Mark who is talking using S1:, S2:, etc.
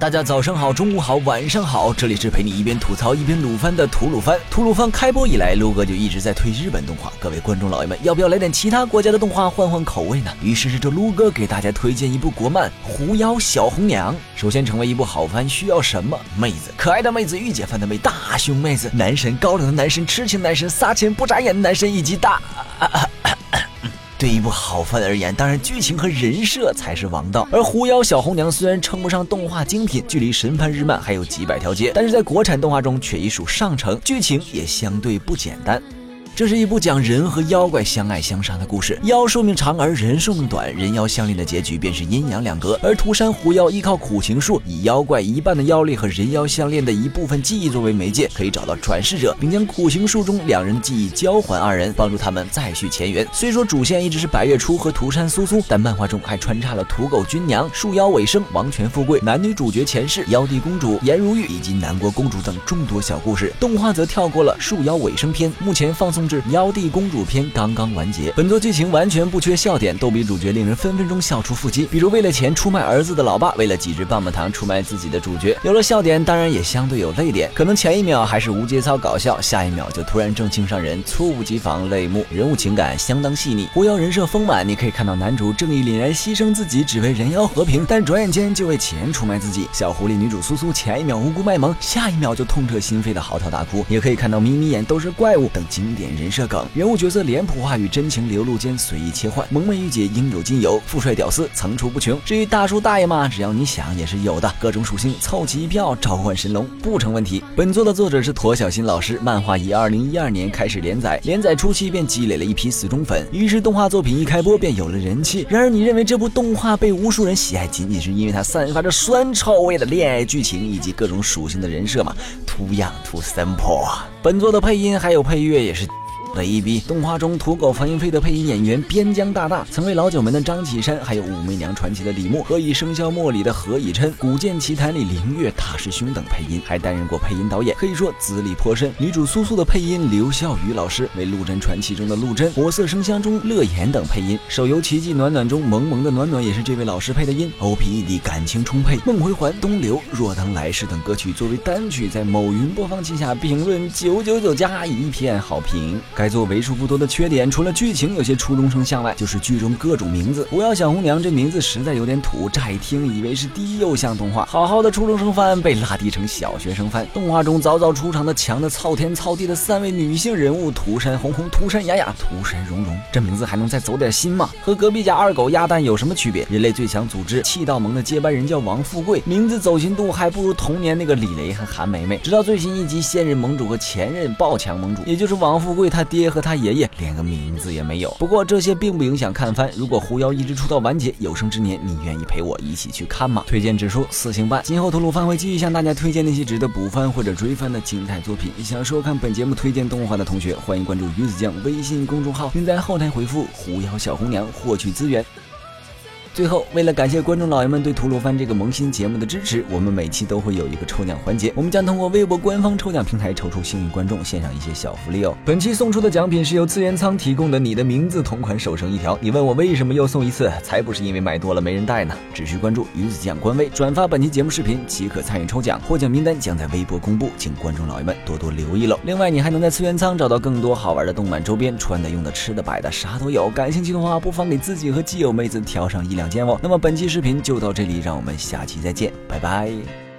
S1: 大家早上好，中午好，晚上好，这里是陪你一边吐槽一边鲁番的吐鲁番。吐鲁番开播以来，撸哥就一直在推日本动画，各位观众老爷们，要不要来点其他国家的动画换换口味呢？于是这撸哥给大家推荐一部国漫《狐妖小红娘》。首先，成为一部好番需要什么？妹子，可爱的妹子，御姐范的妹，大胸妹子，男神，高冷的男神，痴情男神，撒钱不眨眼的男神，以及大。对一部好番而言，当然剧情和人设才是王道。而《狐妖小红娘》虽然称不上动画精品，距离神番日漫还有几百条街，但是在国产动画中却已属上乘，剧情也相对不简单。这是一部讲人和妖怪相爱相杀的故事。妖寿命长而人寿命短，人妖相恋的结局便是阴阳两隔。而涂山狐妖依靠苦情术，以妖怪一半的妖力和人妖相恋的一部分记忆作为媒介，可以找到转世者，并将苦情术中两人记忆交还二人，帮助他们再续前缘。虽说主线一直是白月初和涂山苏苏，但漫画中还穿插了土狗军娘、树妖尾生、王权富贵、男女主角前世、妖帝公主颜如玉以及南国公主等众多小故事。动画则跳过了树妖尾生篇，目前放送。是妖帝公主篇刚刚完结，本作剧情完全不缺笑点，逗比主角令人分分钟笑出腹肌。比如为了钱出卖儿子的老爸，为了几支棒棒糖出卖自己的主角，有了笑点，当然也相对有泪点。可能前一秒还是无节操搞笑，下一秒就突然正经上人，猝不及防泪目。人物情感相当细腻，狐妖人设丰满，你可以看到男主正义凛然牺牲自己，只为人妖和平，但转眼间就为钱出卖自己。小狐狸女主苏苏前一秒无辜卖萌，下一秒就痛彻心扉的嚎啕大哭。也可以看到眯眯眼都是怪物等经典。人设梗，人物角色脸谱化与真情流露间随意切换，萌妹御姐应有尽有，富帅屌丝层出不穷。至于大叔大爷嘛，只要你想也是有的，各种属性凑齐一票，召唤神龙不成问题。本作的作者是驼小新老师，漫画以二零一二年开始连载，连载初期便积累了一批死忠粉，于是动画作品一开播便有了人气。然而，你认为这部动画被无数人喜爱，仅仅是因为它散发着酸臭味的恋爱剧情以及各种属性的人设吗？Too young, too simple。本作的配音还有配乐也是。的一逼，动画中土狗房云飞的配音演员边疆大大，曾为老九门的张启山，还有武媚娘传奇的李牧，何以笙箫默里的何以琛，古剑奇谭里灵月大师兄等配音，还担任过配音导演，可以说资历颇深。女主苏苏的配音刘笑宇老师为陆贞传奇中的陆贞，火色生香中乐言等配音，手游奇迹暖暖中萌萌的暖暖也是这位老师配的音。O P E D 感情充沛，梦回环东流若当来世等歌曲作为单曲在某云播放器下评论九九九加一片好评。该作为数不多的缺点，除了剧情有些初中生向外，就是剧中各种名字。狐妖小红娘这名字实在有点土，乍一听以为是低幼向动画，好好的初中生番被拉低成小学生番。动画中早早出场的强的操天操地的三位女性人物，涂山红红、涂山雅雅、涂山蓉蓉，这名字还能再走点心吗？和隔壁家二狗鸭蛋有什么区别？人类最强组织气道盟的接班人叫王富贵，名字走心度还不如童年那个李雷和韩梅梅。直到最新一集，现任盟主和前任暴强盟主，也就是王富贵他爹和他。爷爷连个名字也没有，不过这些并不影响看番。如果狐妖一直出到完结，有生之年你愿意陪我一起去看吗？推荐指数四星半。今后吐鲁番会继续向大家推荐那些值得补番或者追番的精彩作品。想收看本节目推荐动画的同学，欢迎关注鱼子酱微信公众号，并在后台回复“狐妖小红娘”获取资源。最后，为了感谢观众老爷们对《吐鲁番》这个萌新节目的支持，我们每期都会有一个抽奖环节。我们将通过微博官方抽奖平台抽出幸运观众，献上一些小福利哦。本期送出的奖品是由资源仓提供的你的名字同款手绳一条。你问我为什么又送一次？才不是因为买多了没人带呢！只需关注鱼子酱官微，转发本期节目视频即可参与抽奖，获奖名单将在微博公布，请观众老爷们多多留意喽。另外，你还能在资源仓找到更多好玩的动漫周边，穿的、用的、吃的、摆的，啥都有。感兴趣的话，不妨给自己和基友妹子挑上一两。两间哦，那么本期视频就到这里，让我们下期再见，拜拜。